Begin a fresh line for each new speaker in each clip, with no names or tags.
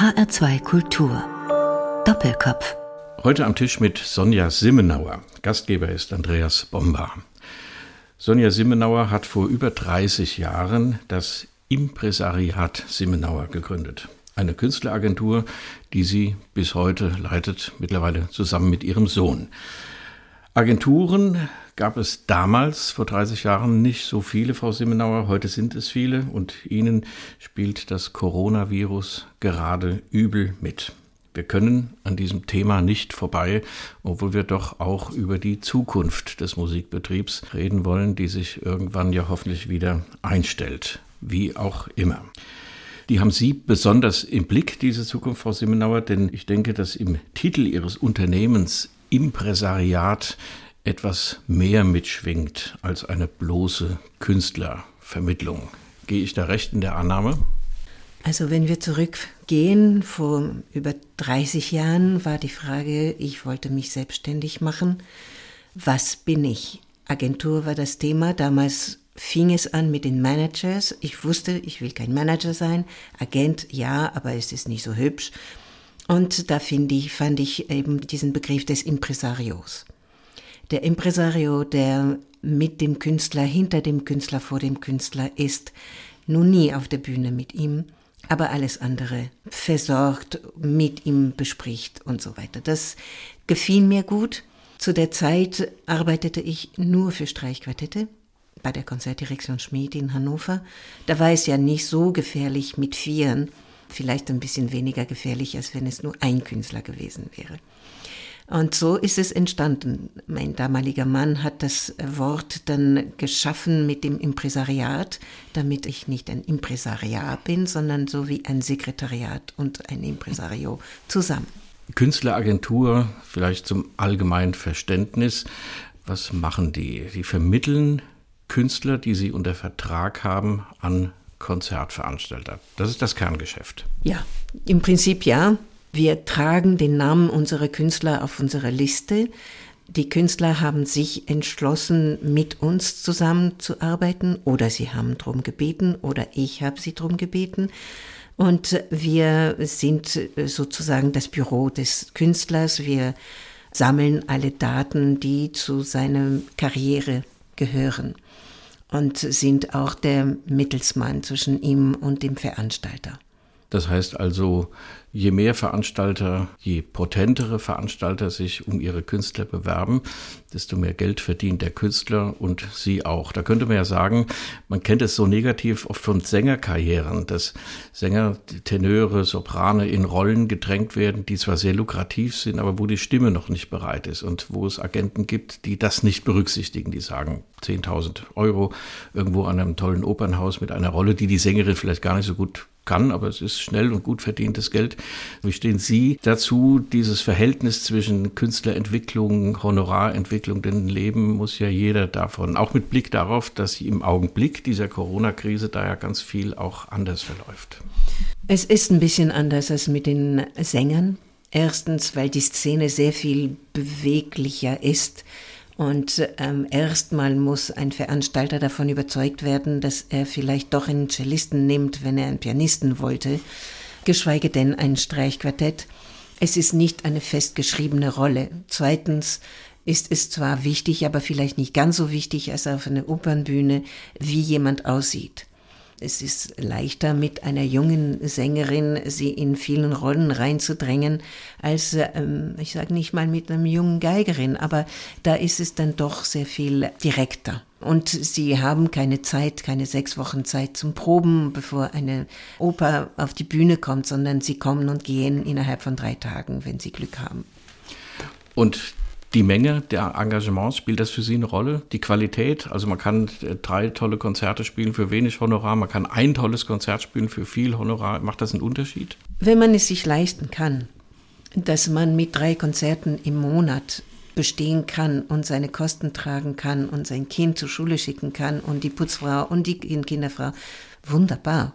HR2 Kultur. Doppelkopf.
Heute am Tisch mit Sonja Simmenauer. Gastgeber ist Andreas Bomba. Sonja Simmenauer hat vor über 30 Jahren das Impresariat Simmenauer gegründet. Eine Künstleragentur, die sie bis heute leitet, mittlerweile zusammen mit ihrem Sohn. Agenturen gab es damals, vor 30 Jahren, nicht so viele, Frau Simmenauer. Heute sind es viele und Ihnen spielt das Coronavirus gerade übel mit. Wir können an diesem Thema nicht vorbei, obwohl wir doch auch über die Zukunft des Musikbetriebs reden wollen, die sich irgendwann ja hoffentlich wieder einstellt, wie auch immer. Die haben Sie besonders im Blick, diese Zukunft, Frau Simmenauer, denn ich denke, dass im Titel Ihres Unternehmens Impresariat etwas mehr mitschwingt als eine bloße Künstlervermittlung. Gehe ich da recht in der Annahme?
Also wenn wir zurückgehen, vor über 30 Jahren war die Frage, ich wollte mich selbstständig machen. Was bin ich? Agentur war das Thema. Damals fing es an mit den Managers. Ich wusste, ich will kein Manager sein. Agent ja, aber es ist nicht so hübsch. Und da finde ich, fand ich eben diesen Begriff des Impresarios. Der Impresario, der mit dem Künstler, hinter dem Künstler, vor dem Künstler ist, nun nie auf der Bühne mit ihm, aber alles andere versorgt, mit ihm bespricht und so weiter. Das gefiel mir gut. Zu der Zeit arbeitete ich nur für Streichquartette bei der Konzertdirektion Schmid in Hannover. Da war es ja nicht so gefährlich mit Vieren, vielleicht ein bisschen weniger gefährlich, als wenn es nur ein Künstler gewesen wäre. Und so ist es entstanden. Mein damaliger Mann hat das Wort dann geschaffen mit dem Impresariat, damit ich nicht ein Impresariat bin, sondern so wie ein Sekretariat und ein Impresario zusammen.
Künstleragentur, vielleicht zum allgemeinen Verständnis. Was machen die? Die vermitteln Künstler, die sie unter Vertrag haben, an Konzertveranstalter. Das ist das Kerngeschäft.
Ja, im Prinzip ja. Wir tragen den Namen unserer Künstler auf unserer Liste. Die Künstler haben sich entschlossen, mit uns zusammenzuarbeiten oder sie haben darum gebeten oder ich habe sie darum gebeten. Und wir sind sozusagen das Büro des Künstlers. Wir sammeln alle Daten, die zu seiner Karriere gehören und sind auch der Mittelsmann zwischen ihm und dem Veranstalter.
Das heißt also, je mehr Veranstalter, je potentere Veranstalter sich um ihre Künstler bewerben, desto mehr Geld verdient der Künstler und sie auch. Da könnte man ja sagen, man kennt es so negativ oft von Sängerkarrieren, dass Sänger, Tenöre, Soprane in Rollen gedrängt werden, die zwar sehr lukrativ sind, aber wo die Stimme noch nicht bereit ist und wo es Agenten gibt, die das nicht berücksichtigen, die sagen 10.000 Euro irgendwo an einem tollen Opernhaus mit einer Rolle, die die Sängerin vielleicht gar nicht so gut kann, aber es ist schnell und gut verdientes Geld. Wie stehen Sie dazu, dieses Verhältnis zwischen Künstlerentwicklung, Honorarentwicklung, denn leben muss ja jeder davon, auch mit Blick darauf, dass im Augenblick dieser Corona-Krise da ja ganz viel auch anders verläuft.
Es ist ein bisschen anders als mit den Sängern. Erstens, weil die Szene sehr viel beweglicher ist und ähm, erstmal muss ein Veranstalter davon überzeugt werden, dass er vielleicht doch einen Cellisten nimmt, wenn er einen Pianisten wollte, geschweige denn ein Streichquartett. Es ist nicht eine festgeschriebene Rolle. Zweitens ist es zwar wichtig, aber vielleicht nicht ganz so wichtig als auf einer Opernbühne, wie jemand aussieht. Es ist leichter, mit einer jungen Sängerin sie in vielen Rollen reinzudrängen, als, ähm, ich sage nicht mal mit einem jungen Geigerin, aber da ist es dann doch sehr viel direkter. Und sie haben keine Zeit, keine sechs Wochen Zeit zum Proben, bevor eine Oper auf die Bühne kommt, sondern sie kommen und gehen innerhalb von drei Tagen, wenn sie Glück haben.
Und die Menge der Engagements, spielt das für Sie eine Rolle? Die Qualität? Also man kann äh, drei tolle Konzerte spielen für wenig Honorar, man kann ein tolles Konzert spielen für viel Honorar. Macht das einen Unterschied?
Wenn man es sich leisten kann, dass man mit drei Konzerten im Monat bestehen kann und seine Kosten tragen kann und sein Kind zur Schule schicken kann und die Putzfrau und die Kinderfrau, wunderbar.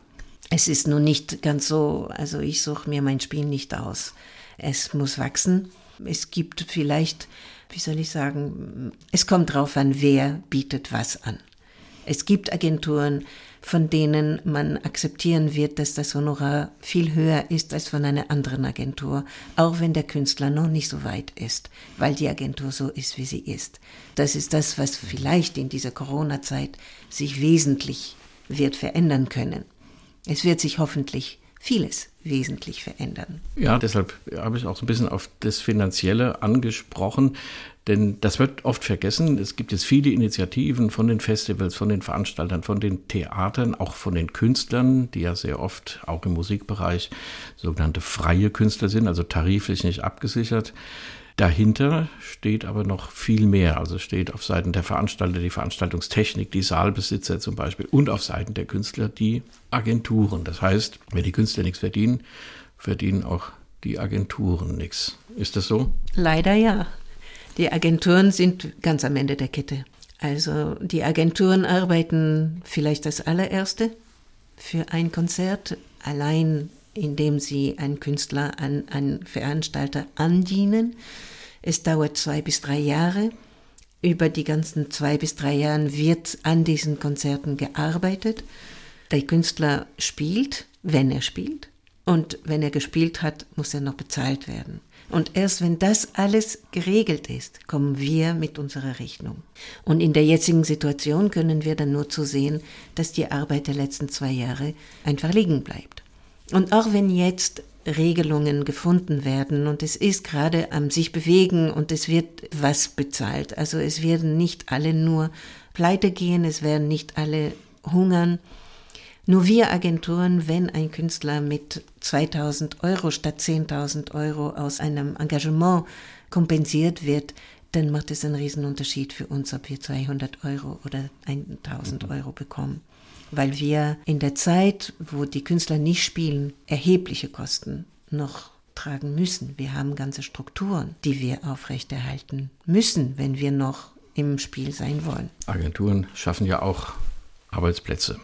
Es ist nur nicht ganz so, also ich suche mir mein Spiel nicht aus. Es muss wachsen es gibt vielleicht, wie soll ich sagen, es kommt drauf an, wer bietet was an. Es gibt Agenturen, von denen man akzeptieren wird, dass das Honorar viel höher ist als von einer anderen Agentur, auch wenn der Künstler noch nicht so weit ist, weil die Agentur so ist, wie sie ist. Das ist das, was vielleicht in dieser Corona-Zeit sich wesentlich wird verändern können. Es wird sich hoffentlich vieles wesentlich verändern.
Ja, deshalb habe ich auch so ein bisschen auf das Finanzielle angesprochen. Denn das wird oft vergessen. Es gibt jetzt viele Initiativen von den Festivals, von den Veranstaltern, von den Theatern, auch von den Künstlern, die ja sehr oft auch im Musikbereich sogenannte freie Künstler sind, also tariflich nicht abgesichert. Dahinter steht aber noch viel mehr. Also steht auf Seiten der Veranstalter die Veranstaltungstechnik, die Saalbesitzer zum Beispiel und auf Seiten der Künstler die Agenturen. Das heißt, wenn die Künstler nichts verdienen, verdienen auch die Agenturen nichts. Ist das so?
Leider ja. Die Agenturen sind ganz am Ende der Kette. Also die Agenturen arbeiten vielleicht das allererste für ein Konzert, allein indem sie einen Künstler an einen Veranstalter andienen. Es dauert zwei bis drei Jahre. Über die ganzen zwei bis drei Jahre wird an diesen Konzerten gearbeitet. Der Künstler spielt, wenn er spielt. Und wenn er gespielt hat, muss er noch bezahlt werden. Und erst wenn das alles geregelt ist, kommen wir mit unserer Rechnung. Und in der jetzigen Situation können wir dann nur zu sehen, dass die Arbeit der letzten zwei Jahre einfach liegen bleibt. Und auch wenn jetzt Regelungen gefunden werden und es ist gerade am sich bewegen und es wird was bezahlt. Also es werden nicht alle nur pleite gehen, es werden nicht alle hungern. Nur wir Agenturen, wenn ein Künstler mit 2000 Euro statt 10.000 Euro aus einem Engagement kompensiert wird, dann macht es einen Riesenunterschied für uns, ob wir 200 Euro oder 1000 mhm. Euro bekommen. Weil wir in der Zeit, wo die Künstler nicht spielen, erhebliche Kosten noch tragen müssen. Wir haben ganze Strukturen, die wir aufrechterhalten müssen, wenn wir noch im Spiel sein wollen.
Agenturen schaffen ja auch Arbeitsplätze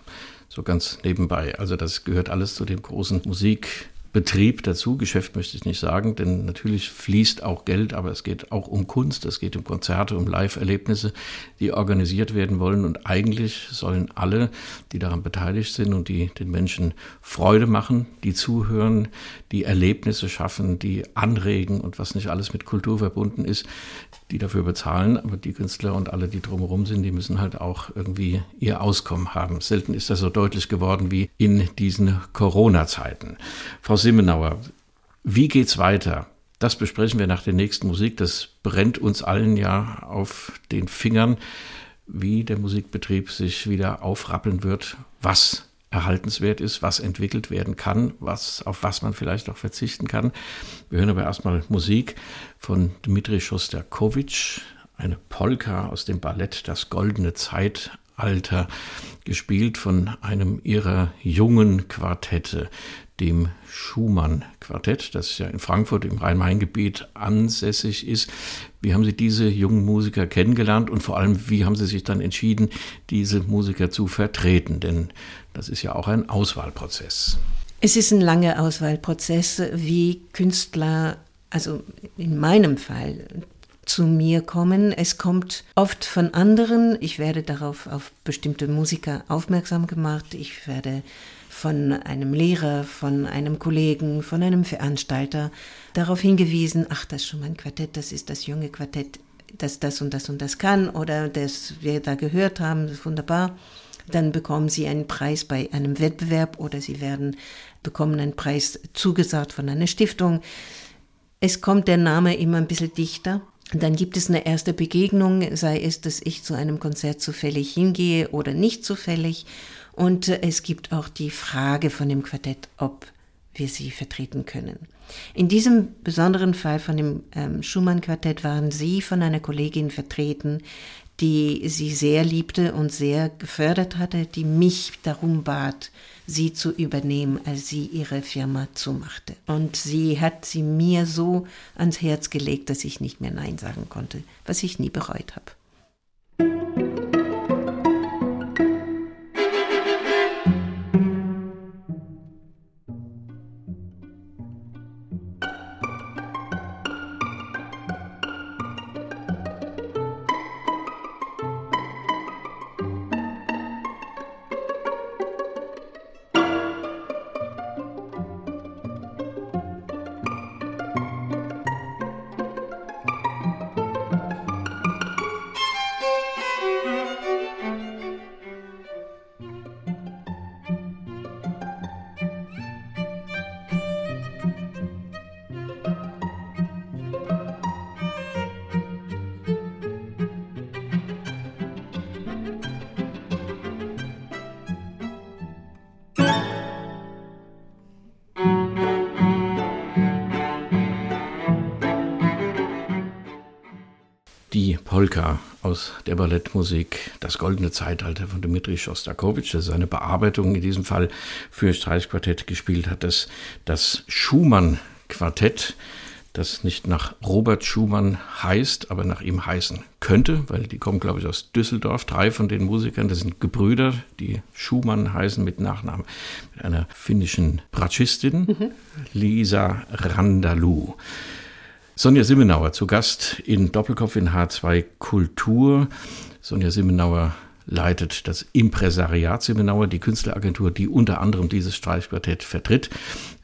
so ganz nebenbei. Also das gehört alles zu dem großen Musik. Betrieb dazu, Geschäft möchte ich nicht sagen, denn natürlich fließt auch Geld, aber es geht auch um Kunst, es geht um Konzerte, um Live-Erlebnisse, die organisiert werden wollen. Und eigentlich sollen alle, die daran beteiligt sind und die den Menschen Freude machen, die zuhören, die Erlebnisse schaffen, die anregen und was nicht alles mit Kultur verbunden ist, die dafür bezahlen, aber die Künstler und alle, die drumherum sind, die müssen halt auch irgendwie ihr Auskommen haben. Selten ist das so deutlich geworden wie in diesen Corona-Zeiten. Frau Simmenauer, wie geht's weiter? Das besprechen wir nach der nächsten Musik. Das brennt uns allen ja auf den Fingern, wie der Musikbetrieb sich wieder aufrappeln wird, was erhaltenswert ist, was entwickelt werden kann, was, auf was man vielleicht auch verzichten kann. Wir hören aber erstmal Musik von Dmitri Shostakovich, eine Polka aus dem Ballett Das goldene Zeitalter, gespielt von einem ihrer jungen Quartette, dem Schumann-Quartett, das ja in Frankfurt im Rhein-Main-Gebiet ansässig ist. Wie haben Sie diese jungen Musiker kennengelernt und vor allem, wie haben Sie sich dann entschieden, diese Musiker zu vertreten? Denn das ist ja auch ein Auswahlprozess.
Es ist ein langer Auswahlprozess, wie Künstler, also in meinem Fall, zu mir kommen. Es kommt oft von anderen. Ich werde darauf auf bestimmte Musiker aufmerksam gemacht. Ich werde von einem Lehrer, von einem Kollegen, von einem Veranstalter darauf hingewiesen, ach, das ist schon mein Quartett, das ist das junge Quartett, das das und das und das kann oder das wir da gehört haben, wunderbar. Dann bekommen sie einen Preis bei einem Wettbewerb oder sie werden bekommen einen Preis zugesagt von einer Stiftung. Es kommt der Name immer ein bisschen dichter. Dann gibt es eine erste Begegnung, sei es, dass ich zu einem Konzert zufällig hingehe oder nicht zufällig. Und äh, es gibt auch die Frage von dem Quartett, ob wir sie vertreten können. In diesem besonderen Fall von dem ähm, Schumann-Quartett waren Sie von einer Kollegin vertreten, die sie sehr liebte und sehr gefördert hatte, die mich darum bat, sie zu übernehmen, als sie ihre Firma zumachte. Und sie hat sie mir so ans Herz gelegt, dass ich nicht mehr Nein sagen konnte, was ich nie bereut habe.
Polka aus der Ballettmusik, das goldene Zeitalter von Dmitri Schostakowitsch, das seine Bearbeitung in diesem Fall für Streichquartett gespielt hat, das, das Schumann-Quartett, das nicht nach Robert Schumann heißt, aber nach ihm heißen könnte, weil die kommen, glaube ich, aus Düsseldorf. Drei von den Musikern, das sind Gebrüder, die Schumann heißen mit Nachnamen, mit einer finnischen Bratschistin, mhm. Lisa Randalu. Sonja Simmenauer zu Gast in Doppelkopf in H2 Kultur. Sonja Simmenauer leitet das Impresariat Simmenauer, die Künstleragentur, die unter anderem dieses Streichquartett vertritt.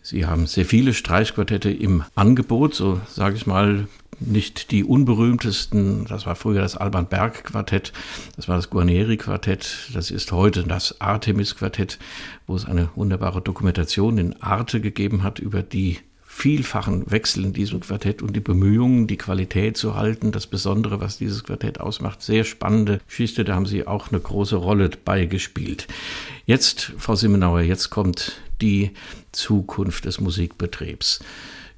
Sie haben sehr viele Streichquartette im Angebot, so sage ich mal, nicht die unberühmtesten, das war früher das Alban Berg Quartett, das war das Guarneri Quartett, das ist heute das Artemis Quartett, wo es eine wunderbare Dokumentation in Arte gegeben hat über die vielfachen Wechsel in diesem Quartett und die Bemühungen, die Qualität zu halten, das Besondere, was dieses Quartett ausmacht. Sehr spannende Geschichte, da haben Sie auch eine große Rolle beigespielt. Jetzt, Frau Simmenauer, jetzt kommt die Zukunft des Musikbetriebs.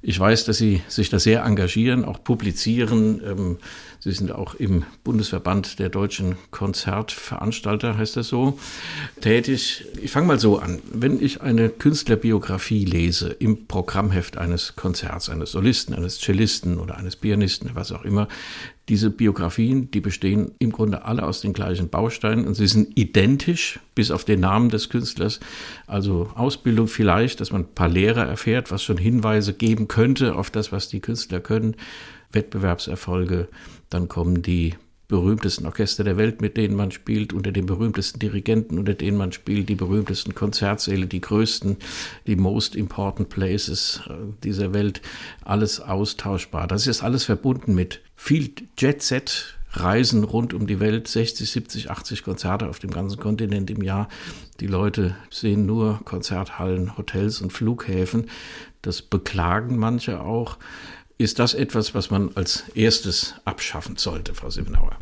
Ich weiß, dass Sie sich da sehr engagieren, auch publizieren. Ähm, Sie sind auch im Bundesverband der deutschen Konzertveranstalter, heißt das so, tätig. Ich fange mal so an. Wenn ich eine Künstlerbiografie lese im Programmheft eines Konzerts, eines Solisten, eines Cellisten oder eines Pianisten, was auch immer, diese Biografien, die bestehen im Grunde alle aus den gleichen Bausteinen und sie sind identisch bis auf den Namen des Künstlers. Also Ausbildung vielleicht, dass man ein paar Lehrer erfährt, was schon Hinweise geben könnte auf das, was die Künstler können. Wettbewerbserfolge, dann kommen die berühmtesten Orchester der Welt, mit denen man spielt, unter den berühmtesten Dirigenten, unter denen man spielt, die berühmtesten Konzertsäle, die größten, die most important places äh, dieser Welt, alles austauschbar. Das ist alles verbunden mit viel Jet-Set, Reisen rund um die Welt, 60, 70, 80 Konzerte auf dem ganzen Kontinent im Jahr. Die Leute sehen nur Konzerthallen, Hotels und Flughäfen. Das beklagen manche auch. Ist das etwas, was man als erstes abschaffen sollte, Frau Siebenauer?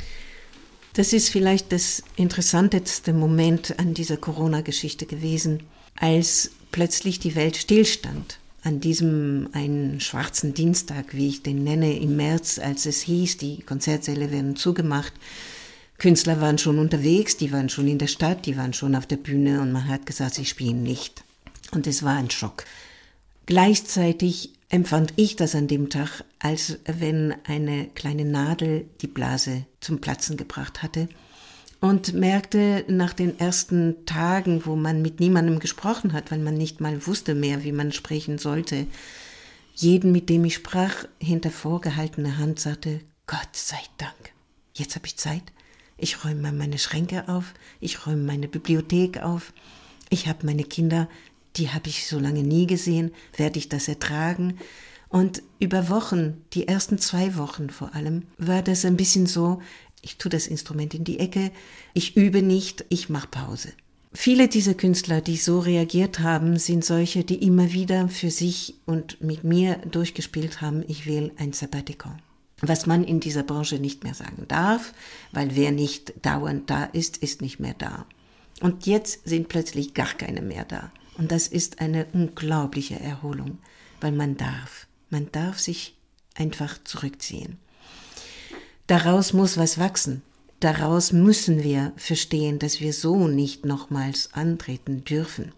Das ist vielleicht das interessanteste Moment an dieser Corona-Geschichte gewesen, als plötzlich die Welt stillstand. An diesem einen schwarzen Dienstag, wie ich den nenne, im März, als es hieß, die Konzertsäle werden zugemacht. Künstler waren schon unterwegs, die waren schon in der Stadt, die waren schon auf der Bühne und man hat gesagt, sie spielen nicht. Und es war ein Schock. Gleichzeitig empfand ich das an dem Tag, als wenn eine kleine Nadel die Blase zum Platzen gebracht hatte und merkte nach den ersten Tagen, wo man mit niemandem gesprochen hat, weil man nicht mal wusste mehr, wie man sprechen sollte, jeden, mit dem ich sprach, hinter vorgehaltener Hand sagte, Gott sei Dank, jetzt habe ich Zeit. Ich räume meine Schränke auf, ich räume meine Bibliothek auf, ich habe meine Kinder die habe ich so lange nie gesehen, werde ich das ertragen? Und über Wochen, die ersten zwei Wochen vor allem, war das ein bisschen so, ich tue das Instrument in die Ecke, ich übe nicht, ich mache Pause. Viele dieser Künstler, die so reagiert haben, sind solche, die immer wieder für sich und mit mir durchgespielt haben, ich will ein Sabbatical. Was man in dieser Branche nicht mehr sagen darf, weil wer nicht dauernd da ist, ist nicht mehr da. Und jetzt sind plötzlich gar keine mehr da. Und das ist eine unglaubliche Erholung, weil man darf. Man darf sich einfach zurückziehen. Daraus muss was wachsen. Daraus müssen wir verstehen, dass wir so nicht nochmals antreten dürfen.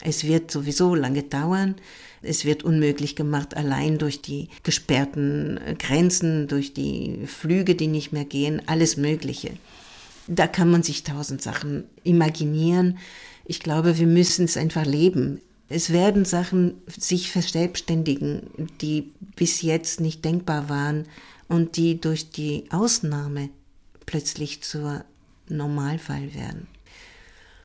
Es wird sowieso lange dauern. Es wird unmöglich gemacht, allein durch die gesperrten Grenzen, durch die Flüge, die nicht mehr gehen, alles Mögliche. Da kann man sich tausend Sachen imaginieren. Ich glaube, wir müssen es einfach leben. Es werden Sachen sich verselbstständigen, die bis jetzt nicht denkbar waren und die durch die Ausnahme plötzlich zur Normalfall werden.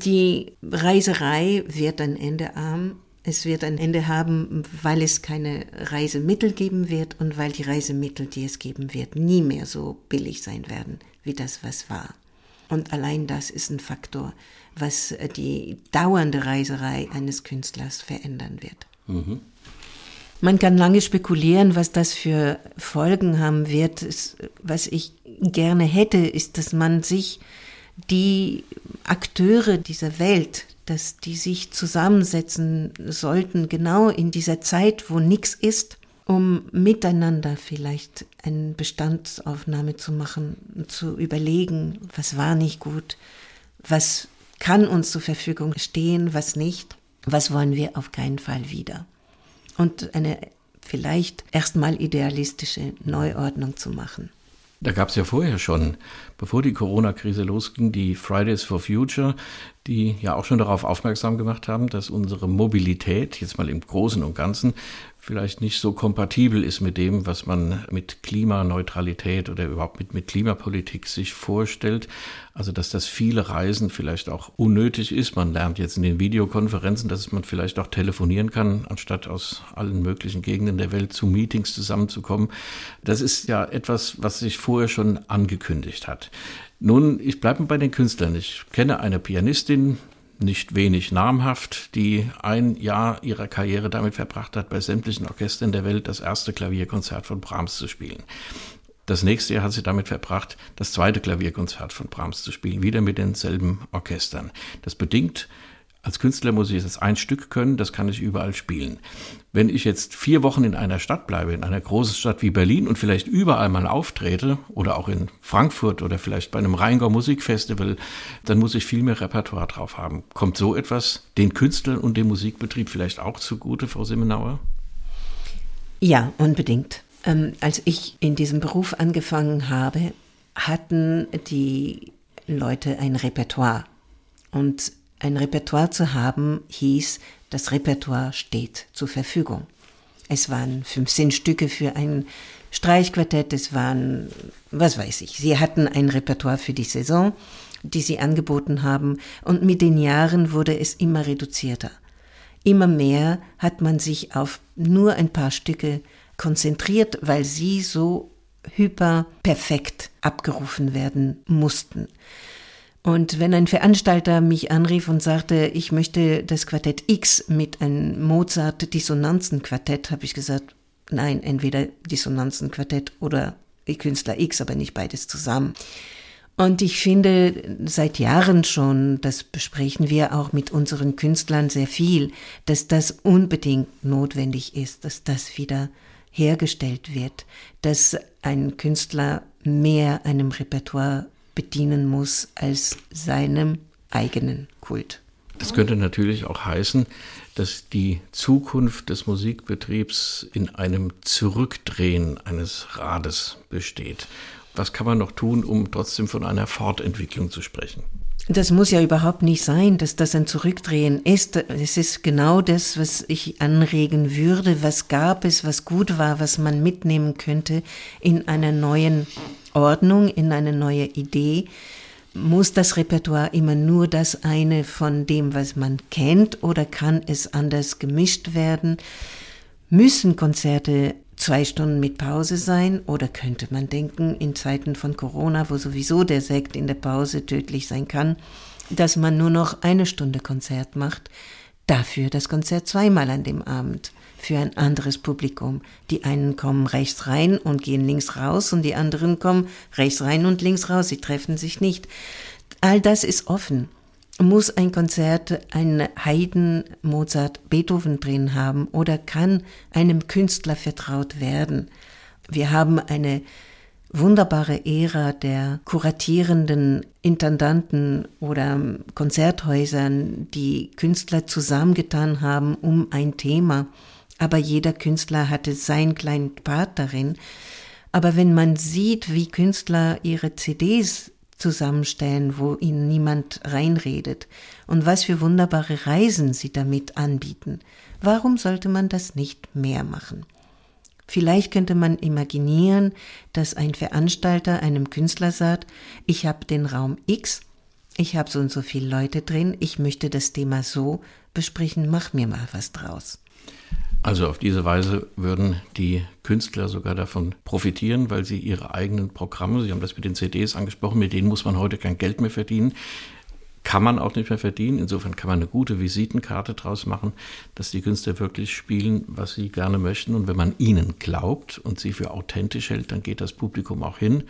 Die Reiserei wird ein Ende haben. Es wird ein Ende haben, weil es keine Reisemittel geben wird und weil die Reisemittel, die es geben wird, nie mehr so billig sein werden wie das, was war. Und allein das ist ein Faktor, was äh, die dauernde Reiserei eines Künstlers verändern wird. Mhm. Man kann lange spekulieren, was das für Folgen haben wird. Was ich gerne hätte, ist, dass man sich die Akteure dieser Welt, dass die sich zusammensetzen sollten, genau in dieser Zeit, wo nichts ist, um miteinander vielleicht eine Bestandsaufnahme zu machen, zu überlegen, was war nicht gut, was kann uns zur Verfügung stehen, was nicht, was wollen wir auf keinen Fall wieder. Und eine vielleicht erstmal idealistische Neuordnung zu machen.
Da gab es ja vorher schon, bevor die Corona-Krise losging, die Fridays for Future, die ja auch schon darauf aufmerksam gemacht haben, dass unsere Mobilität, jetzt mal im Großen und Ganzen, vielleicht nicht so kompatibel ist mit dem, was man mit Klimaneutralität oder überhaupt mit, mit Klimapolitik sich vorstellt. Also dass das viele Reisen vielleicht auch unnötig ist. Man lernt jetzt in den Videokonferenzen, dass man vielleicht auch telefonieren kann, anstatt aus allen möglichen Gegenden der Welt zu Meetings zusammenzukommen. Das ist ja etwas, was sich vorher schon angekündigt hat. Nun, ich bleibe bei den Künstlern. Ich kenne eine Pianistin, nicht wenig namhaft, die ein Jahr ihrer Karriere damit verbracht hat, bei sämtlichen Orchestern der Welt das erste Klavierkonzert von Brahms zu spielen. Das nächste Jahr hat sie damit verbracht, das zweite Klavierkonzert von Brahms zu spielen, wieder mit denselben Orchestern. Das bedingt als Künstler muss ich jetzt ein Stück können, das kann ich überall spielen. Wenn ich jetzt vier Wochen in einer Stadt bleibe, in einer großen Stadt wie Berlin und vielleicht überall mal auftrete oder auch in Frankfurt oder vielleicht bei einem Rheingau Musikfestival, dann muss ich viel mehr Repertoire drauf haben. Kommt so etwas den Künstlern und dem Musikbetrieb vielleicht auch zugute, Frau Simmenauer?
Ja, unbedingt. Ähm, als ich in diesem Beruf angefangen habe, hatten die Leute ein Repertoire. Und ein Repertoire zu haben, hieß, das Repertoire steht zur Verfügung. Es waren 15 Stücke für ein Streichquartett, es waren, was weiß ich, sie hatten ein Repertoire für die Saison, die sie angeboten haben, und mit den Jahren wurde es immer reduzierter. Immer mehr hat man sich auf nur ein paar Stücke konzentriert, weil sie so hyper perfekt abgerufen werden mussten. Und wenn ein Veranstalter mich anrief und sagte, ich möchte das Quartett X mit einem Mozart-Dissonanzenquartett, habe ich gesagt, nein, entweder Dissonanzenquartett oder Künstler X, aber nicht beides zusammen. Und ich finde seit Jahren schon, das besprechen wir auch mit unseren Künstlern sehr viel, dass das unbedingt notwendig ist, dass das wieder hergestellt wird, dass ein Künstler mehr einem Repertoire bedienen muss als seinem eigenen Kult.
Das könnte natürlich auch heißen, dass die Zukunft des Musikbetriebs in einem Zurückdrehen eines Rades besteht. Was kann man noch tun, um trotzdem von einer Fortentwicklung zu sprechen?
Das muss ja überhaupt nicht sein, dass das ein Zurückdrehen ist. Es ist genau das, was ich anregen würde. Was gab es, was gut war, was man mitnehmen könnte in einer neuen Ordnung, in eine neue Idee, muss das Repertoire immer nur das eine von dem, was man kennt, oder kann es anders gemischt werden? Müssen Konzerte zwei Stunden mit Pause sein? Oder könnte man denken, in Zeiten von Corona, wo sowieso der Sekt in der Pause tödlich sein kann, dass man nur noch eine Stunde Konzert macht, dafür das Konzert zweimal an dem Abend? Für ein anderes Publikum. Die einen kommen rechts rein und gehen links raus und die anderen kommen rechts rein und links raus. Sie treffen sich nicht. All das ist offen. Muss ein Konzert einen Haydn, Mozart, Beethoven drin haben oder kann einem Künstler vertraut werden? Wir haben eine wunderbare Ära der kuratierenden Intendanten oder Konzerthäusern, die Künstler zusammengetan haben um ein Thema aber jeder Künstler hatte seinen kleinen Part darin. Aber wenn man sieht, wie Künstler ihre CDs zusammenstellen, wo ihnen niemand reinredet und was für wunderbare Reisen sie damit anbieten, warum sollte man das nicht mehr machen? Vielleicht könnte man imaginieren, dass ein Veranstalter einem Künstler sagt, ich habe den Raum X, ich habe so und so viele Leute drin, ich möchte das Thema so besprechen, mach mir mal was draus.
Also auf diese Weise würden die Künstler sogar davon profitieren, weil sie ihre eigenen Programme, Sie haben das mit den CDs angesprochen, mit denen muss man heute kein Geld mehr verdienen, kann man auch nicht mehr verdienen. Insofern kann man eine gute Visitenkarte draus machen, dass die Künstler wirklich spielen, was sie gerne möchten. Und wenn man ihnen glaubt und sie für authentisch hält, dann geht das Publikum auch hin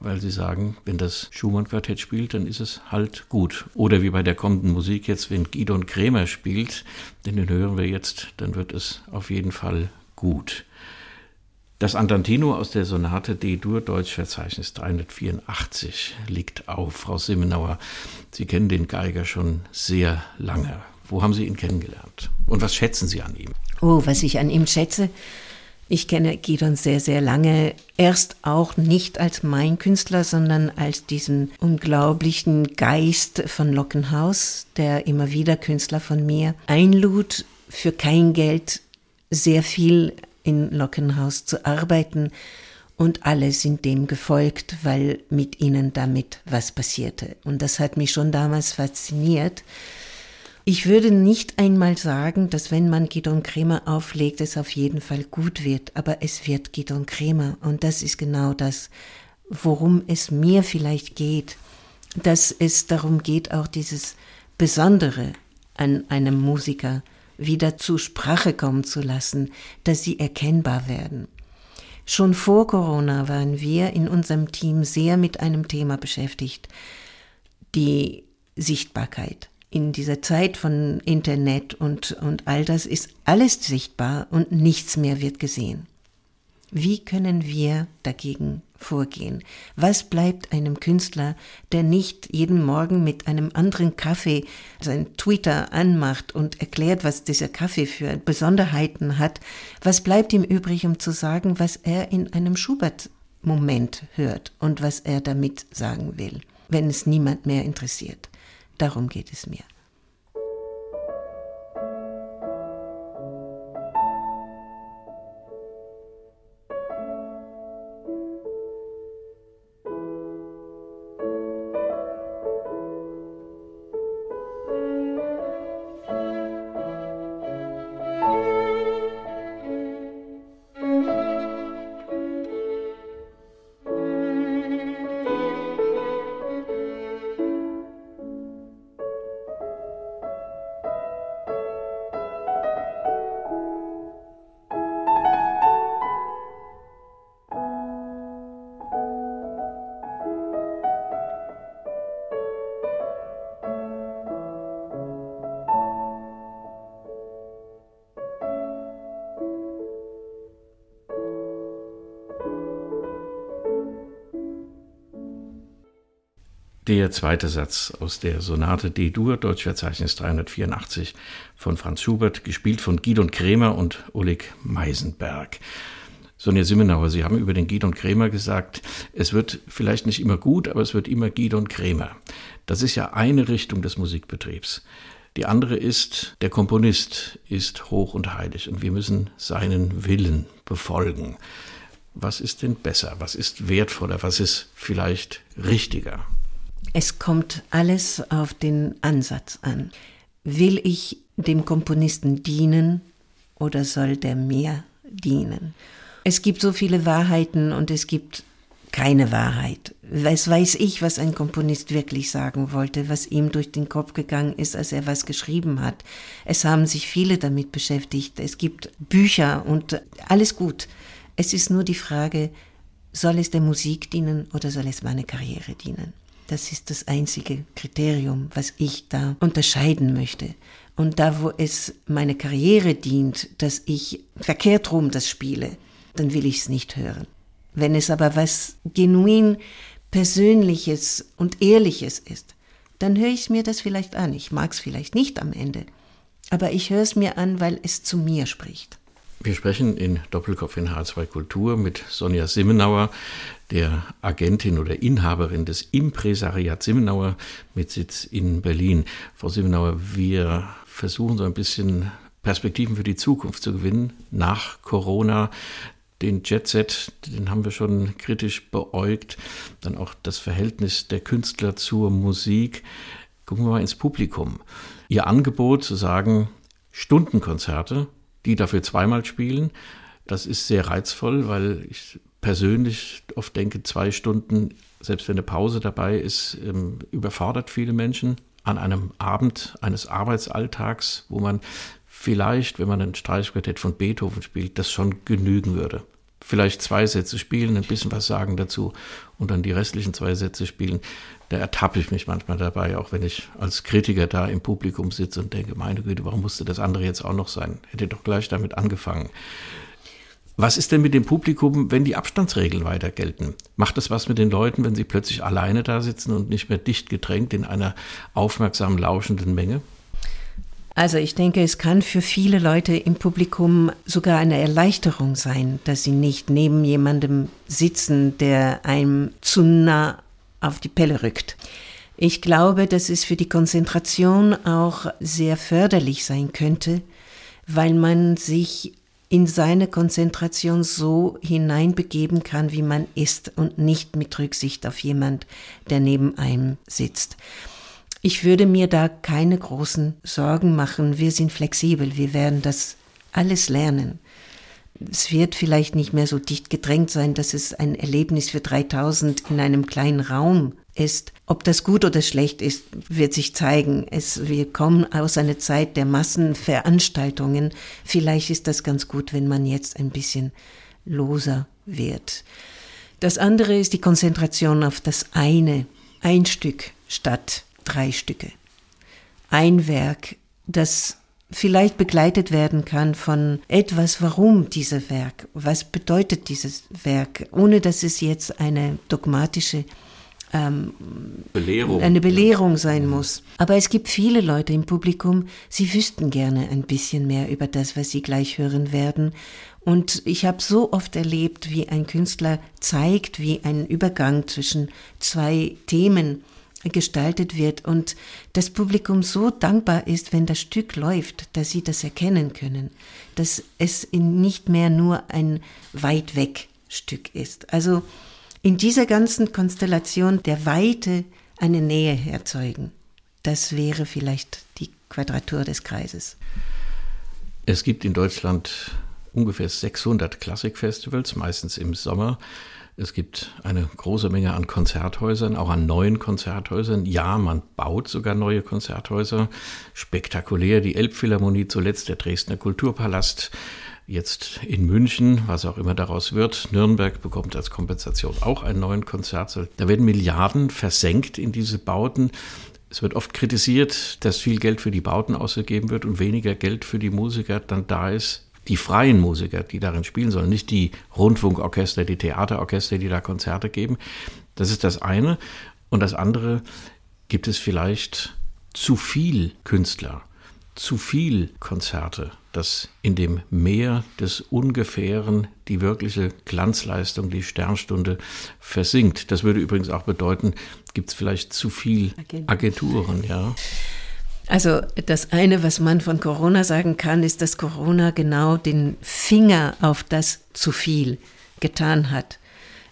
weil sie sagen, wenn das Schumann-Quartett spielt, dann ist es halt gut. Oder wie bei der kommenden Musik jetzt, wenn Gidon Krämer spielt, denn den hören wir jetzt, dann wird es auf jeden Fall gut. Das Andantino aus der Sonate D-Dur Deutschverzeichnis 384 liegt auf. Frau Simmenauer, Sie kennen den Geiger schon sehr lange. Wo haben Sie ihn kennengelernt? Und was schätzen Sie an ihm?
Oh, was ich an ihm schätze, ich kenne Gidon sehr, sehr lange. Erst auch nicht als mein Künstler, sondern als diesen unglaublichen Geist von Lockenhaus, der immer wieder Künstler von mir einlud, für kein Geld sehr viel in Lockenhaus zu arbeiten. Und alle sind dem gefolgt, weil mit ihnen damit was passierte. Und das hat mich schon damals fasziniert. Ich würde nicht einmal sagen, dass wenn man Gidon Kremer auflegt, es auf jeden Fall gut wird, aber es wird Gidon Kremer und das ist genau das, worum es mir vielleicht geht, dass es darum geht, auch dieses Besondere an einem Musiker wieder zur Sprache kommen zu lassen, dass sie erkennbar werden. Schon vor Corona waren wir in unserem Team sehr mit einem Thema beschäftigt, die Sichtbarkeit in dieser Zeit von Internet und, und all das ist alles sichtbar und nichts mehr wird gesehen. Wie können wir dagegen vorgehen? Was bleibt einem Künstler, der nicht jeden Morgen mit einem anderen Kaffee sein Twitter anmacht und erklärt, was dieser Kaffee für Besonderheiten hat? Was bleibt ihm übrig, um zu sagen, was er in einem Schubert-Moment hört und was er damit sagen will, wenn es niemand mehr interessiert? Darum geht es mir.
Der zweite Satz aus der Sonate D-Dur, Deutschverzeichnis 384 von Franz Schubert, gespielt von Gidon Krämer und Oleg Meisenberg. Sonja Simmenauer, Sie haben über den Gidon Krämer gesagt, es wird vielleicht nicht immer gut, aber es wird immer Gidon Krämer. Das ist ja eine Richtung des Musikbetriebs. Die andere ist, der Komponist ist hoch und heilig und wir müssen seinen Willen befolgen. Was ist denn besser? Was ist wertvoller? Was ist vielleicht richtiger?
Es kommt alles auf den Ansatz an. Will ich dem Komponisten dienen oder soll der mir dienen? Es gibt so viele Wahrheiten und es gibt keine Wahrheit. Was weiß ich, was ein Komponist wirklich sagen wollte, was ihm durch den Kopf gegangen ist, als er was geschrieben hat. Es haben sich viele damit beschäftigt. Es gibt Bücher und alles gut. Es ist nur die Frage, soll es der Musik dienen oder soll es meiner Karriere dienen? Das ist das einzige Kriterium, was ich da unterscheiden möchte. Und da, wo es meine Karriere dient, dass ich verkehrt rum das spiele, dann will ich es nicht hören. Wenn es aber was genuin Persönliches und Ehrliches ist, dann höre ich mir das vielleicht an. Ich mag es vielleicht nicht am Ende, aber ich höre es mir an, weil es zu mir spricht.
Wir sprechen in Doppelkopf in H2 Kultur mit Sonja Simmenauer, der Agentin oder Inhaberin des Impresariat Simmenauer mit Sitz in Berlin. Frau Simmenauer, wir versuchen so ein bisschen Perspektiven für die Zukunft zu gewinnen nach Corona. Den Jet-Set, den haben wir schon kritisch beäugt. Dann auch das Verhältnis der Künstler zur Musik. Gucken wir mal ins Publikum. Ihr Angebot zu sagen, Stundenkonzerte, die dafür zweimal spielen. Das ist sehr reizvoll, weil ich persönlich oft denke, zwei Stunden, selbst wenn eine Pause dabei ist, ähm, überfordert viele Menschen an einem Abend eines Arbeitsalltags, wo man vielleicht, wenn man ein Streichquartett von Beethoven spielt, das schon genügen würde. Vielleicht zwei Sätze spielen, ein bisschen was sagen dazu und dann die restlichen zwei Sätze spielen. Da ertappe ich mich manchmal dabei, auch wenn ich als Kritiker da im Publikum sitze und denke, meine Güte, warum musste das andere jetzt auch noch sein? Hätte doch gleich damit angefangen. Was ist denn mit dem Publikum, wenn die Abstandsregeln weiter gelten? Macht es was mit den Leuten, wenn sie plötzlich alleine da sitzen und nicht mehr dicht gedrängt in einer aufmerksam lauschenden Menge?
Also ich denke, es kann für viele Leute im Publikum sogar eine Erleichterung sein, dass sie nicht neben jemandem sitzen, der einem zu nah auf die Pelle rückt. Ich glaube, dass es für die Konzentration auch sehr förderlich sein könnte, weil man sich in seine Konzentration so hineinbegeben kann, wie man ist und nicht mit Rücksicht auf jemand, der neben einem sitzt. Ich würde mir da keine großen Sorgen machen. Wir sind flexibel. Wir werden das alles lernen. Es wird vielleicht nicht mehr so dicht gedrängt sein, dass es ein Erlebnis für 3000 in einem kleinen Raum ist. Ob das gut oder schlecht ist, wird sich zeigen. Es, wir kommen aus einer Zeit der Massenveranstaltungen. Vielleicht ist das ganz gut, wenn man jetzt ein bisschen loser wird. Das andere ist die Konzentration auf das eine, ein Stück statt drei Stücke. Ein Werk, das vielleicht begleitet werden kann von etwas, warum dieses Werk, was bedeutet dieses Werk, ohne dass es jetzt eine dogmatische ähm, Belehrung. eine Belehrung sein muss. Aber es gibt viele Leute im Publikum, sie wüssten gerne ein bisschen mehr über das, was sie gleich hören werden. Und ich habe so oft erlebt, wie ein Künstler zeigt, wie ein Übergang zwischen zwei Themen gestaltet wird und das Publikum so dankbar ist, wenn das Stück läuft, dass sie das erkennen können, dass es nicht mehr nur ein weit weg Stück ist. Also in dieser ganzen Konstellation der Weite eine Nähe erzeugen. Das wäre vielleicht die Quadratur des Kreises.
Es gibt in Deutschland ungefähr 600 Klassikfestivals, meistens im Sommer. Es gibt eine große Menge an Konzerthäusern, auch an neuen Konzerthäusern. Ja, man baut sogar neue Konzerthäuser. Spektakulär, die Elbphilharmonie zuletzt, der Dresdner Kulturpalast, jetzt in München, was auch immer daraus wird. Nürnberg bekommt als Kompensation auch einen neuen Konzertsaal. Da werden Milliarden versenkt in diese Bauten. Es wird oft kritisiert, dass viel Geld für die Bauten ausgegeben wird und weniger Geld für die Musiker dann da ist, die freien Musiker, die darin spielen sollen, nicht die Rundfunkorchester, die Theaterorchester, die da Konzerte geben. Das ist das eine. Und das andere, gibt es vielleicht zu viel Künstler, zu viel Konzerte, dass in dem Meer des Ungefähren die wirkliche Glanzleistung, die Sternstunde versinkt. Das würde übrigens auch bedeuten, gibt es vielleicht zu viel Agenturen, ja.
Also das eine, was man von Corona sagen kann, ist, dass Corona genau den Finger auf das zu viel getan hat.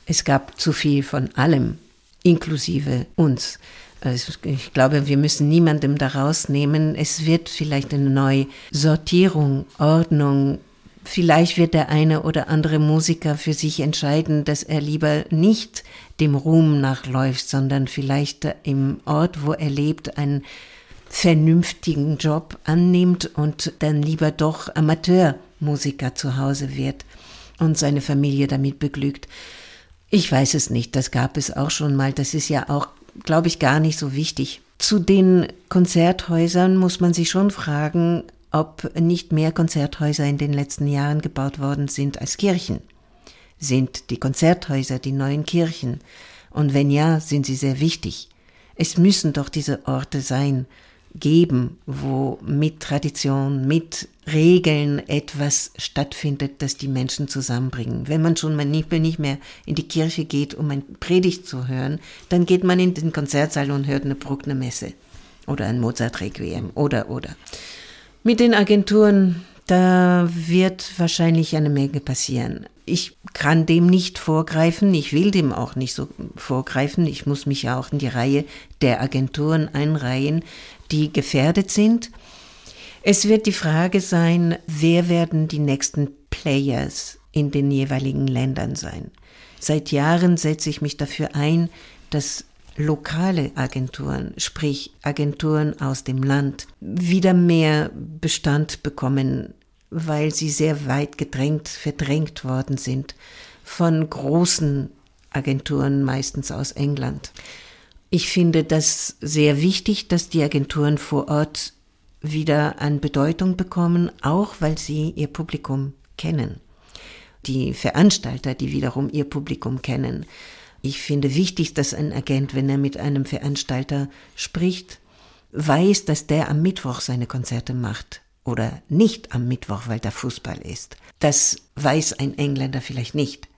Es gab zu viel von allem, inklusive uns. Also ich glaube, wir müssen niemandem da rausnehmen. Es wird vielleicht eine neue Sortierung, Ordnung. Vielleicht wird der eine oder andere Musiker für sich entscheiden, dass er lieber nicht dem Ruhm nachläuft, sondern vielleicht im Ort, wo er lebt, ein vernünftigen Job annimmt und dann lieber doch Amateurmusiker zu Hause wird und seine Familie damit beglückt. Ich weiß es nicht, das gab es auch schon mal, das ist ja auch, glaube ich, gar nicht so wichtig. Zu den Konzerthäusern muss man sich schon fragen, ob nicht mehr Konzerthäuser in den letzten Jahren gebaut worden sind als Kirchen. Sind die Konzerthäuser die neuen Kirchen? Und wenn ja, sind sie sehr wichtig. Es müssen doch diese Orte sein, geben, wo mit Tradition, mit Regeln etwas stattfindet, das die Menschen zusammenbringen. Wenn man schon mal nicht, mehr in die Kirche geht, um ein Predigt zu hören, dann geht man in den Konzertsaal und hört eine Bruckner Messe oder ein Mozart-Requiem oder, oder. Mit den Agenturen, da wird wahrscheinlich eine Menge passieren. Ich kann dem nicht vorgreifen, ich will dem auch nicht so vorgreifen. Ich muss mich ja auch in die Reihe der Agenturen einreihen, die gefährdet sind. Es wird die Frage sein, wer werden die nächsten Players in den jeweiligen Ländern sein. Seit Jahren setze ich mich dafür ein, dass lokale Agenturen, sprich Agenturen aus dem Land, wieder mehr Bestand bekommen, weil sie sehr weit gedrängt, verdrängt worden sind von großen Agenturen, meistens aus England. Ich finde das sehr wichtig, dass die Agenturen vor Ort wieder an Bedeutung bekommen, auch weil sie ihr Publikum kennen. die Veranstalter, die wiederum ihr Publikum kennen. Ich finde wichtig, dass ein Agent, wenn er mit einem Veranstalter spricht, weiß, dass der am Mittwoch seine Konzerte macht oder nicht am Mittwoch, weil da Fußball ist. Das weiß ein Engländer vielleicht nicht.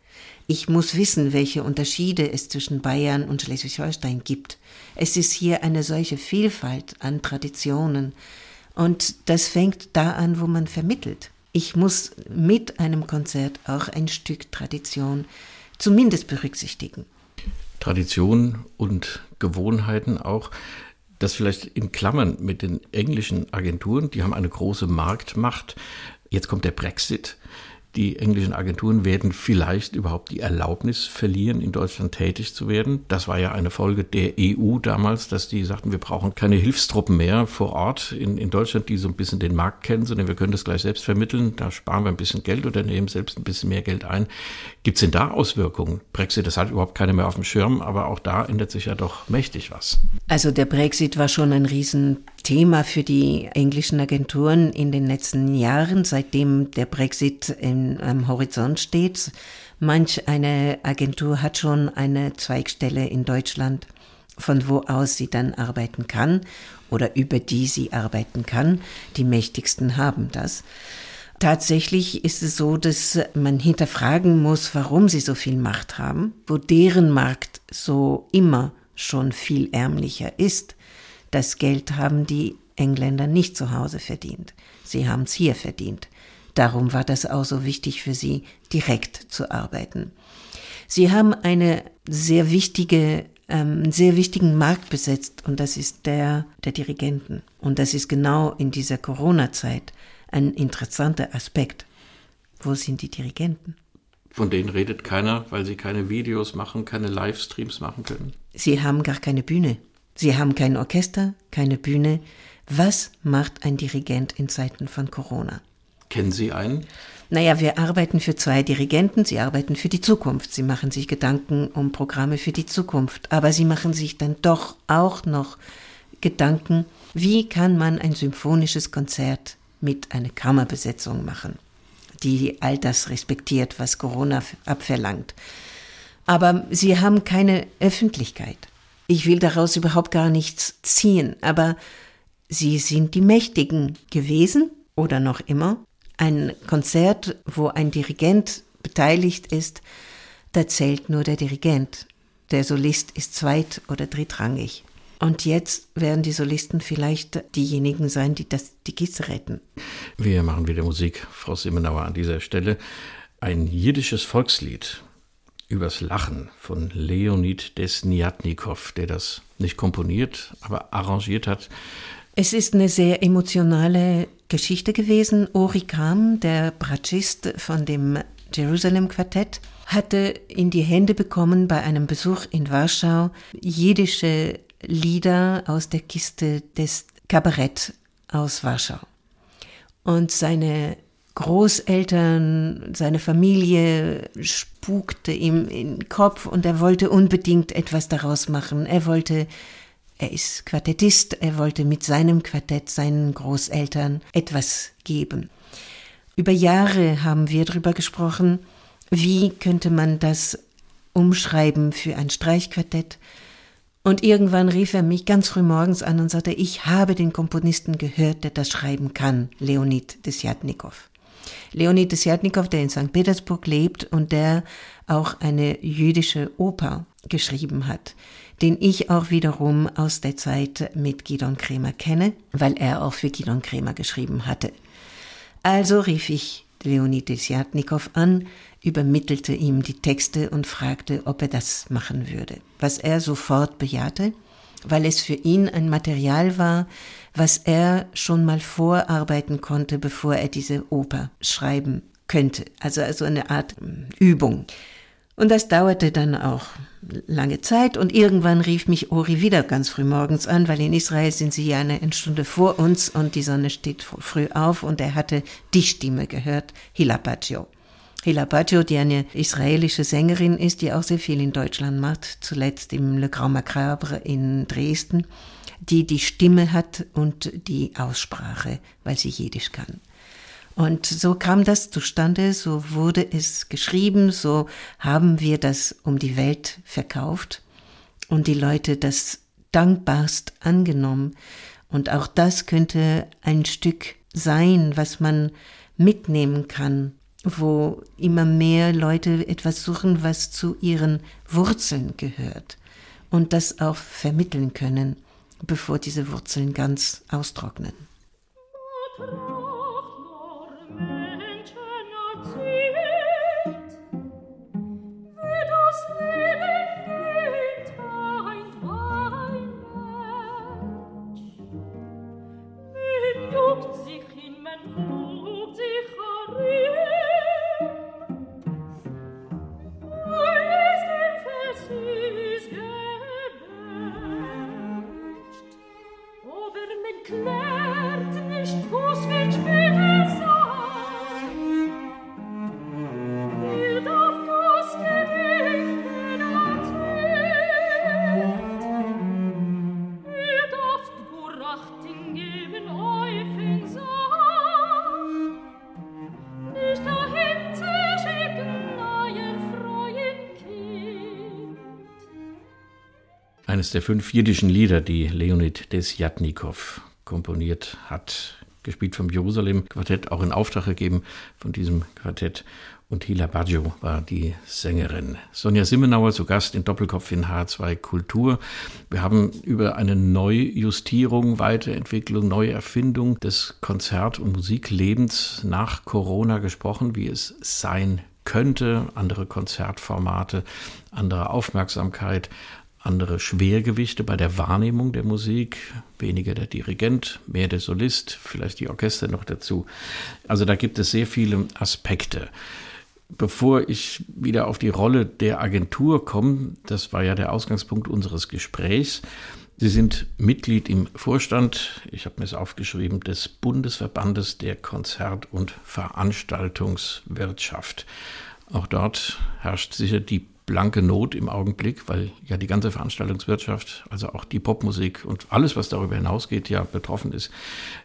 Ich muss wissen, welche Unterschiede es zwischen Bayern und Schleswig-Holstein gibt. Es ist hier eine solche Vielfalt an Traditionen. Und das fängt da an, wo man vermittelt. Ich muss mit einem Konzert auch ein Stück Tradition zumindest berücksichtigen.
Tradition und Gewohnheiten auch. Das vielleicht in Klammern mit den englischen Agenturen, die haben eine große Marktmacht. Jetzt kommt der Brexit. Die englischen Agenturen werden vielleicht überhaupt die Erlaubnis verlieren, in Deutschland tätig zu werden. Das war ja eine Folge der EU damals, dass die sagten, wir brauchen keine Hilfstruppen mehr vor Ort in, in Deutschland, die so ein bisschen den Markt kennen, sondern wir können das gleich selbst vermitteln. Da sparen wir ein bisschen Geld oder nehmen selbst ein bisschen mehr Geld ein. Gibt es denn da Auswirkungen? Brexit, das hat überhaupt keiner mehr auf dem Schirm, aber auch da ändert sich ja doch mächtig was.
Also der Brexit war schon ein Riesenthema für die englischen Agenturen in den letzten Jahren, seitdem der Brexit am Horizont steht. Manch eine Agentur hat schon eine Zweigstelle in Deutschland, von wo aus sie dann arbeiten kann oder über die sie arbeiten kann. Die mächtigsten haben das. Tatsächlich ist es so, dass man hinterfragen muss, warum sie so viel Macht haben, wo deren Markt so immer schon viel ärmlicher ist. Das Geld haben die Engländer nicht zu Hause verdient. Sie haben es hier verdient. Darum war das auch so wichtig für sie, direkt zu arbeiten. Sie haben eine sehr wichtige, ähm, einen sehr wichtigen Markt besetzt und das ist der der Dirigenten. Und das ist genau in dieser Corona-Zeit ein interessanter Aspekt. Wo sind die Dirigenten?
Von denen redet keiner, weil sie keine Videos machen, keine Livestreams machen können.
Sie haben gar keine Bühne. Sie haben kein Orchester, keine Bühne. Was macht ein Dirigent in Zeiten von Corona?
Kennen Sie einen?
Naja, wir arbeiten für zwei Dirigenten. Sie arbeiten für die Zukunft. Sie machen sich Gedanken um Programme für die Zukunft. Aber sie machen sich dann doch auch noch Gedanken, wie kann man ein symphonisches Konzert mit einer Kammerbesetzung machen die all das respektiert, was Corona abverlangt. Aber sie haben keine Öffentlichkeit. Ich will daraus überhaupt gar nichts ziehen, aber sie sind die Mächtigen gewesen oder noch immer. Ein Konzert, wo ein Dirigent beteiligt ist, da zählt nur der Dirigent. Der Solist ist zweit- oder drittrangig. Und jetzt werden die Solisten vielleicht diejenigen sein, die das, die Gieße retten.
Wir machen wieder Musik, Frau Simmenauer, an dieser Stelle. Ein jiddisches Volkslied übers Lachen von Leonid Desniatnikow, der das nicht komponiert, aber arrangiert hat.
Es ist eine sehr emotionale Geschichte gewesen. Ori Kam, der Bratschist von dem Jerusalem Quartett, hatte in die Hände bekommen bei einem Besuch in Warschau jiddische Lieder aus der Kiste des Kabarett aus Warschau. Und seine Großeltern, seine Familie spukte ihm in den Kopf und er wollte unbedingt etwas daraus machen. Er wollte, er ist Quartettist, er wollte mit seinem Quartett seinen Großeltern etwas geben. Über Jahre haben wir darüber gesprochen, wie könnte man das umschreiben für ein Streichquartett, und irgendwann rief er mich ganz früh morgens an und sagte, ich habe den Komponisten gehört, der das schreiben kann, Leonid Desyatnikow. Leonid Desyatnikow, der in St. Petersburg lebt und der auch eine jüdische Oper geschrieben hat, den ich auch wiederum aus der Zeit mit Gidon Kremer kenne, weil er auch für Gidon Kremer geschrieben hatte. Also rief ich Leonid Desyatnikow an, übermittelte ihm die Texte und fragte, ob er das machen würde, was er sofort bejahte, weil es für ihn ein Material war, was er schon mal vorarbeiten konnte, bevor er diese Oper schreiben könnte. Also, also eine Art hm, Übung. Und das dauerte dann auch lange Zeit und irgendwann rief mich Ori wieder ganz früh morgens an, weil in Israel sind sie ja eine Stunde vor uns und die Sonne steht früh auf und er hatte die Stimme gehört, Hilapaccio. Hila Baggio, die eine israelische Sängerin ist, die auch sehr viel in Deutschland macht, zuletzt im Le Grand Macabre in Dresden, die die Stimme hat und die Aussprache, weil sie Jiddisch kann. Und so kam das zustande, so wurde es geschrieben, so haben wir das um die Welt verkauft und die Leute das dankbarst angenommen. Und auch das könnte ein Stück sein, was man mitnehmen kann, wo immer mehr Leute etwas suchen, was zu ihren Wurzeln gehört und das auch vermitteln können, bevor diese Wurzeln ganz austrocknen.
Eines der fünf jiddischen Lieder, die Leonid Desjatnikow komponiert hat, gespielt vom Jerusalem Quartett, auch in Auftrag gegeben von diesem Quartett. Und Hila Baggio war die Sängerin. Sonja Simmenauer zu Gast in Doppelkopf in H2 Kultur. Wir haben über eine Neujustierung, Weiterentwicklung, Neuerfindung des Konzert- und Musiklebens nach Corona gesprochen, wie es sein könnte, andere Konzertformate, andere Aufmerksamkeit, andere Schwergewichte bei der Wahrnehmung der Musik, weniger der Dirigent, mehr der Solist, vielleicht die Orchester noch dazu. Also da gibt es sehr viele Aspekte. Bevor ich wieder auf die Rolle der Agentur komme, das war ja der Ausgangspunkt unseres Gesprächs. Sie sind Mitglied im Vorstand, ich habe mir es aufgeschrieben, des Bundesverbandes der Konzert- und Veranstaltungswirtschaft. Auch dort herrscht sicher die blanke Not im Augenblick, weil ja die ganze Veranstaltungswirtschaft, also auch die Popmusik und alles, was darüber hinausgeht, ja betroffen ist.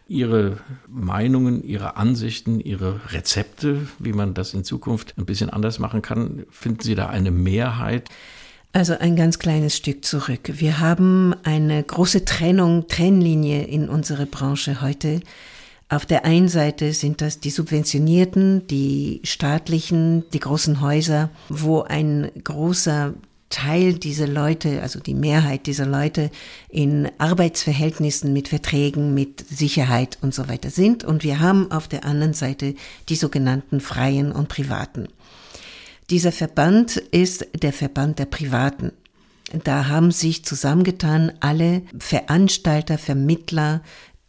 Ihre Meinungen, Ihre Ansichten, Ihre Rezepte, wie man das in Zukunft ein bisschen anders machen kann, finden Sie da eine Mehrheit?
Also ein ganz kleines Stück zurück. Wir haben eine große Trennung, Trennlinie in unserer Branche heute auf der einen Seite sind das die subventionierten, die staatlichen, die großen Häuser, wo ein großer Teil dieser Leute, also die Mehrheit dieser Leute in Arbeitsverhältnissen mit Verträgen, mit Sicherheit und so weiter sind. Und wir haben auf der anderen Seite die sogenannten Freien und Privaten. Dieser Verband ist der Verband der Privaten. Da haben sich zusammengetan alle Veranstalter, Vermittler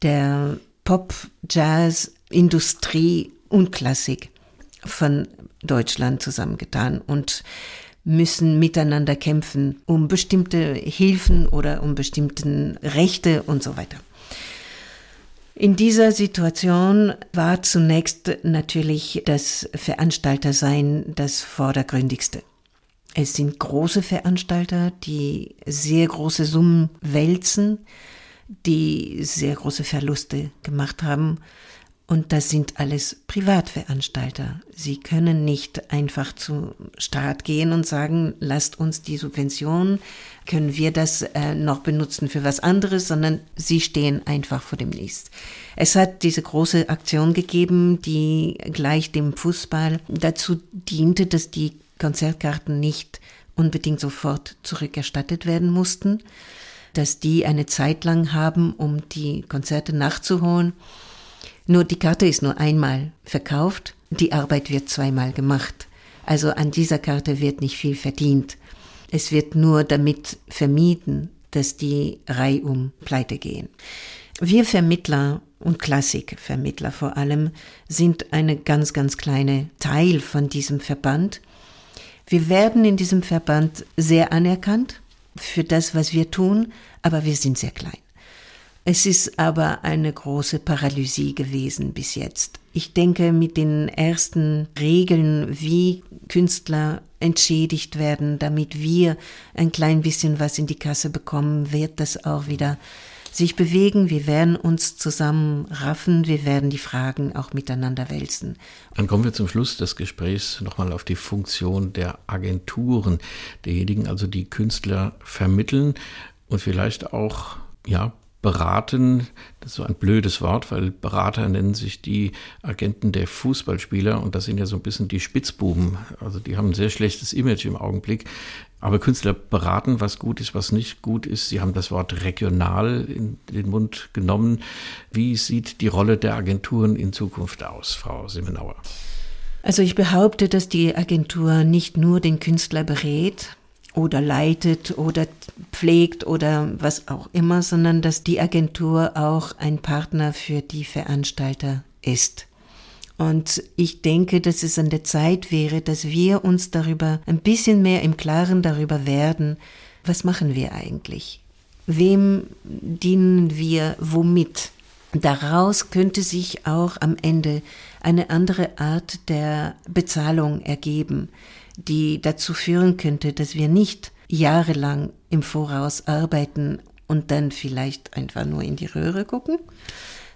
der Pop, Jazz, Industrie und Klassik von Deutschland zusammengetan und müssen miteinander kämpfen um bestimmte Hilfen oder um bestimmte Rechte und so weiter. In dieser Situation war zunächst natürlich das Veranstaltersein das vordergründigste. Es sind große Veranstalter, die sehr große Summen wälzen, die sehr große Verluste gemacht haben. Und das sind alles Privatveranstalter. Sie können nicht einfach zu Staat gehen und sagen, lasst uns die Subvention, können wir das äh, noch benutzen für was anderes, sondern sie stehen einfach vor dem Nichts. Es hat diese große Aktion gegeben, die gleich dem Fußball dazu diente, dass die Konzertkarten nicht unbedingt sofort zurückerstattet werden mussten, dass die eine Zeit lang haben, um die Konzerte nachzuholen. Nur die Karte ist nur einmal verkauft, die Arbeit wird zweimal gemacht. Also an dieser Karte wird nicht viel verdient. Es wird nur damit vermieden, dass die reihum pleite gehen. Wir Vermittler und Klassikvermittler vor allem sind eine ganz, ganz kleine Teil von diesem Verband. Wir werden in diesem Verband sehr anerkannt für das, was wir tun, aber wir sind sehr klein. Es ist aber eine große Paralysie gewesen bis jetzt. Ich denke, mit den ersten Regeln, wie Künstler entschädigt werden, damit wir ein klein bisschen was in die Kasse bekommen, wird das auch wieder sich bewegen, wir werden uns zusammenraffen, wir werden die Fragen auch miteinander wälzen.
Dann kommen wir zum Schluss des Gesprächs nochmal auf die Funktion der Agenturen, derjenigen also, die Künstler vermitteln und vielleicht auch ja, beraten, das ist so ein blödes Wort, weil Berater nennen sich die Agenten der Fußballspieler und das sind ja so ein bisschen die Spitzbuben. Also die haben ein sehr schlechtes Image im Augenblick. Aber Künstler beraten, was gut ist, was nicht gut ist. Sie haben das Wort regional in den Mund genommen. Wie sieht die Rolle der Agenturen in Zukunft aus, Frau Simmenauer?
Also ich behaupte, dass die Agentur nicht nur den Künstler berät, oder leitet oder pflegt oder was auch immer, sondern dass die Agentur auch ein Partner für die Veranstalter ist. Und ich denke, dass es an der Zeit wäre, dass wir uns darüber ein bisschen mehr im Klaren darüber werden, was machen wir eigentlich? Wem dienen wir womit? Daraus könnte sich auch am Ende eine andere Art der Bezahlung ergeben die dazu führen könnte, dass wir nicht jahrelang im Voraus arbeiten und dann vielleicht einfach nur in die Röhre gucken,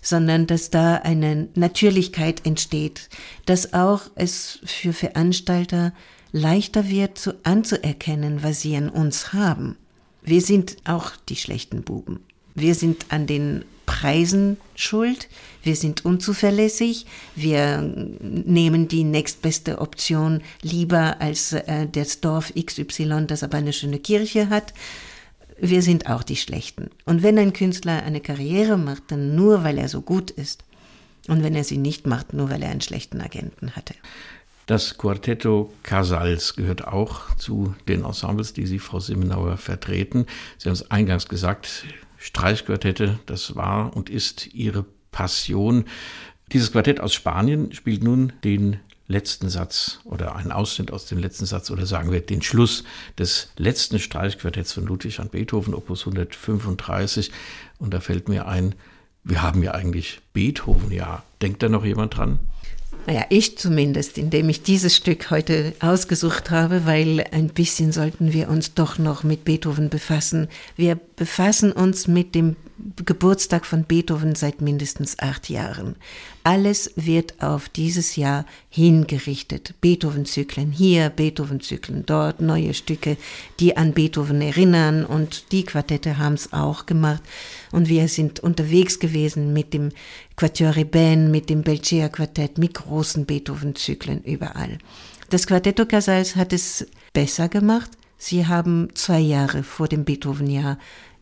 sondern dass da eine Natürlichkeit entsteht, dass auch es für Veranstalter leichter wird zu, anzuerkennen, was sie an uns haben. Wir sind auch die schlechten Buben. Wir sind an den Preisen schuld, wir sind unzuverlässig, wir nehmen die nächstbeste Option lieber als äh, das Dorf XY, das aber eine schöne Kirche hat. Wir sind auch die Schlechten. Und wenn ein Künstler eine Karriere macht, dann nur, weil er so gut ist. Und wenn er sie nicht macht, nur weil er einen schlechten Agenten hatte.
Das Quartetto Casals gehört auch zu den Ensembles, die Sie, Frau Simmenauer, vertreten. Sie haben es eingangs gesagt, Streichquartette, das war und ist ihre Passion. Dieses Quartett aus Spanien spielt nun den letzten Satz oder einen Ausschnitt aus dem letzten Satz oder sagen wir den Schluss des letzten Streichquartetts von Ludwig van Beethoven, Opus 135. Und da fällt mir ein, wir haben ja eigentlich Beethoven, ja. Denkt da noch jemand dran?
Naja, ich zumindest, indem ich dieses Stück heute ausgesucht habe, weil ein bisschen sollten wir uns doch noch mit Beethoven befassen. Wir befassen uns mit dem Geburtstag von Beethoven seit mindestens acht Jahren. Alles wird auf dieses Jahr hingerichtet. Beethoven-Zyklen hier, Beethoven-Zyklen dort, neue Stücke, die an Beethoven erinnern und die Quartette haben es auch gemacht. Und wir sind unterwegs gewesen mit dem Quatuor Rebén, mit dem Belcea Quartett, mit großen Beethoven-Zyklen überall. Das Quartetto Casals hat es besser gemacht. Sie haben zwei Jahre vor dem Beethoven-Jahr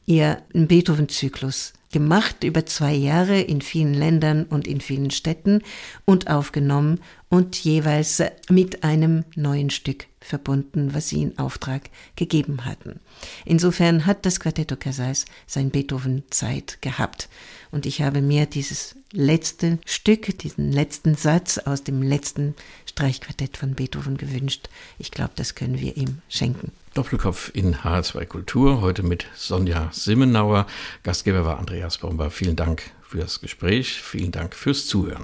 ihr Beethoven-Zyklus gemacht über zwei Jahre in vielen Ländern und in vielen Städten und aufgenommen und jeweils mit einem neuen Stück verbunden, was sie in Auftrag gegeben hatten. Insofern hat das Quartetto Casals sein Beethoven-Zeit gehabt. Und ich habe mir dieses letzte Stück, diesen letzten Satz aus dem letzten Streichquartett von Beethoven gewünscht. Ich glaube, das können wir ihm schenken.
Doppelkopf in H2 Kultur, heute mit Sonja Simmenauer. Gastgeber war Andreas Bomber. Vielen Dank fürs Gespräch, vielen Dank fürs Zuhören.